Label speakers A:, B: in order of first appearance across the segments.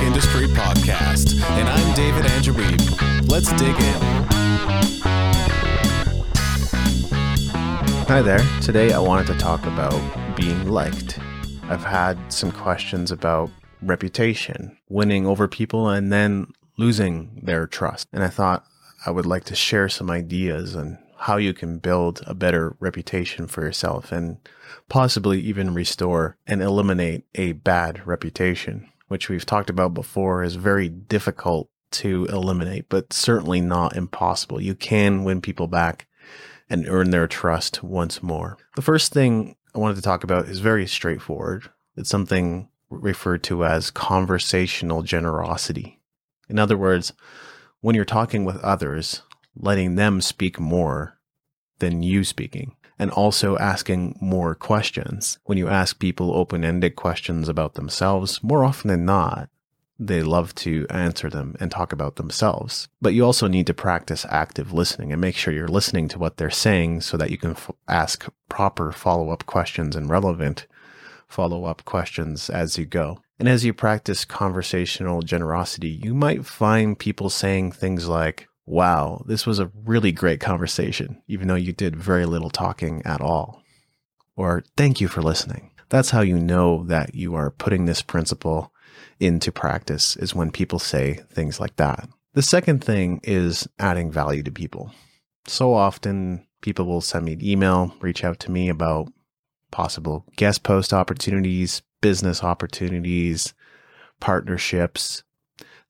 A: Industry Podcast, and I'm David Andrew Wiebe. Let's dig in.
B: Hi there. Today I wanted to talk about being liked. I've had some questions about reputation, winning over people, and then losing their trust. And I thought I would like to share some ideas on how you can build a better reputation for yourself and possibly even restore and eliminate a bad reputation, which we've talked about before is very difficult to eliminate, but certainly not impossible. You can win people back and earn their trust once more. The first thing I wanted to talk about is very straightforward. It's something referred to as conversational generosity. In other words, when you're talking with others, letting them speak more than you speaking and also asking more questions. When you ask people open ended questions about themselves, more often than not, they love to answer them and talk about themselves. But you also need to practice active listening and make sure you're listening to what they're saying so that you can f- ask proper follow up questions and relevant follow up questions as you go. And as you practice conversational generosity, you might find people saying things like, wow, this was a really great conversation, even though you did very little talking at all. Or thank you for listening. That's how you know that you are putting this principle into practice is when people say things like that. The second thing is adding value to people. So often people will send me an email, reach out to me about possible guest post opportunities, business opportunities, partnerships,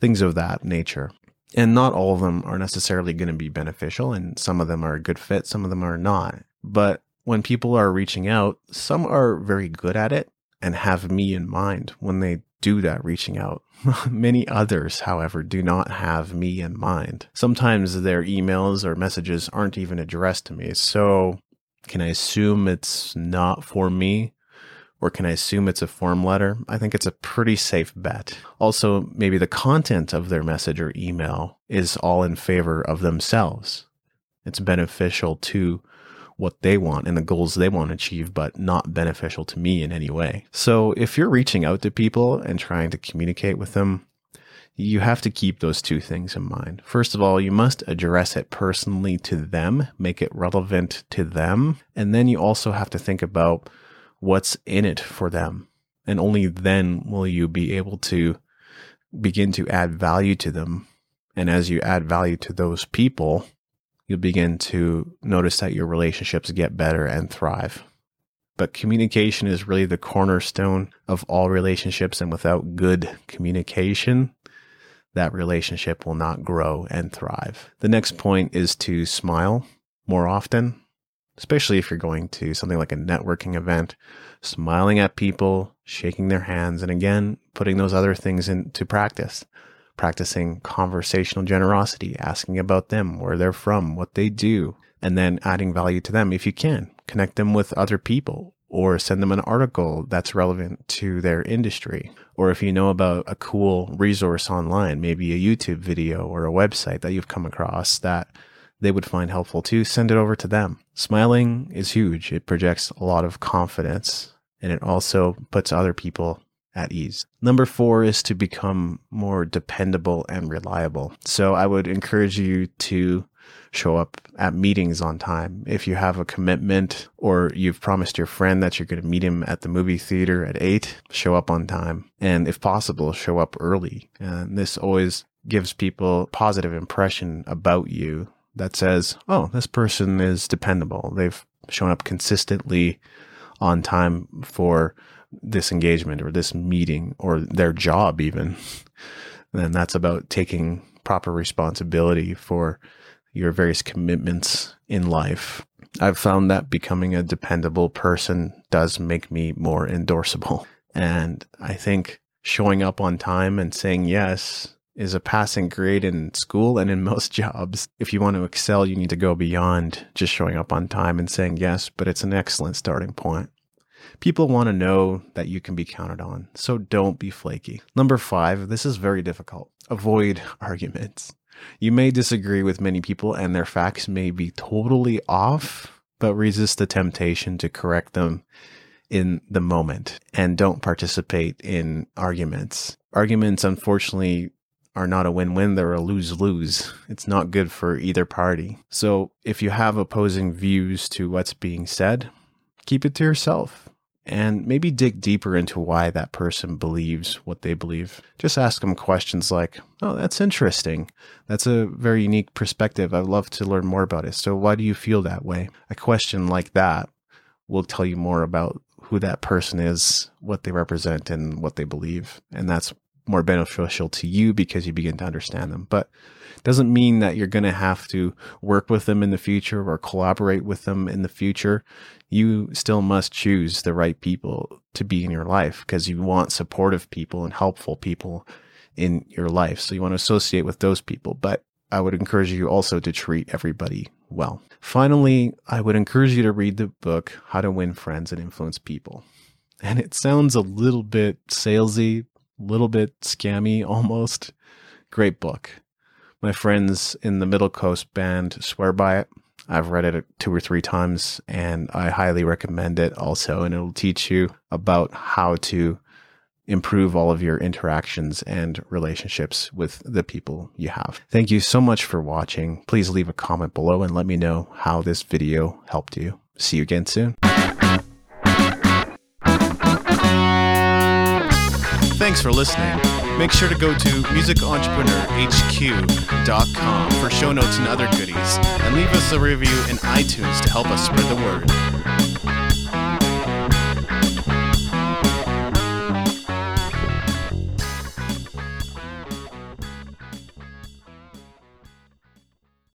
B: things of that nature and not all of them are necessarily going to be beneficial and some of them are a good fit some of them are not. But when people are reaching out some are very good at it and have me in mind when they do that reaching out. Many others however do not have me in mind. Sometimes their emails or messages aren't even addressed to me so can i assume it's not for me or can I assume it's a form letter? I think it's a pretty safe bet. Also, maybe the content of their message or email is all in favor of themselves. It's beneficial to what they want and the goals they want to achieve, but not beneficial to me in any way. So if you're reaching out to people and trying to communicate with them, you have to keep those two things in mind. First of all, you must address it personally to them, make it relevant to them. And then you also have to think about what's in it for them. And only then will you be able to begin to add value to them. And as you add value to those people, you'll begin to notice that your relationships get better and thrive. But communication is really the cornerstone of all relationships. And without good communication, that relationship will not grow and thrive. The next point is to smile more often especially if you're going to something like a networking event, smiling at people, shaking their hands, and again, putting those other things into practice. Practicing conversational generosity, asking about them, where they're from, what they do, and then adding value to them if you can. Connect them with other people or send them an article that's relevant to their industry. Or if you know about a cool resource online, maybe a YouTube video or a website that you've come across that they would find helpful too, send it over to them. Smiling is huge. It projects a lot of confidence and it also puts other people at ease. Number four is to become more dependable and reliable. So I would encourage you to show up at meetings on time. If you have a commitment or you've promised your friend that you're going to meet him at the movie theater at eight, show up on time. And if possible, show up early. And this always gives people positive impression about you that says, oh, this person is dependable. They've shown up consistently on time for this engagement or this meeting or their job, even. and that's about taking proper responsibility for your various commitments in life. I've found that becoming a dependable person does make me more endorsable. And I think showing up on time and saying yes is a passing grade in school and in most jobs. If you want to excel, you need to go beyond just showing up on time and saying yes, but it's an excellent starting point. People want to know that you can be counted on, so don't be flaky. Number five, this is very difficult. Avoid arguments. You may disagree with many people and their facts may be totally off, but resist the temptation to correct them in the moment and don't participate in arguments. Arguments, unfortunately, are not a win win, they're a lose lose. It's not good for either party. So if you have opposing views to what's being said, keep it to yourself and maybe dig deeper into why that person believes what they believe. Just ask them questions like, Oh, that's interesting. That's a very unique perspective. I'd love to learn more about it. So, why do you feel that way? A question like that will tell you more about who that person is, what they represent, and what they believe. And that's more beneficial to you because you begin to understand them. But doesn't mean that you're going to have to work with them in the future or collaborate with them in the future. You still must choose the right people to be in your life because you want supportive people and helpful people in your life. So you want to associate with those people. But I would encourage you also to treat everybody well. Finally, I would encourage you to read the book, How to Win Friends and Influence People. And it sounds a little bit salesy, little bit scammy almost. Great book. My friends in the Middle Coast band swear by it. I've read it two or three times and I highly recommend it also. And it'll teach you about how to improve all of your interactions and relationships with the people you have. Thank you so much for watching. Please leave a comment below and let me know how this video helped you. See you again soon.
A: Thanks for listening. Make sure to go to musicentrepreneur.hq.com for show notes and other goodies, and leave us a review in iTunes to help us spread the word.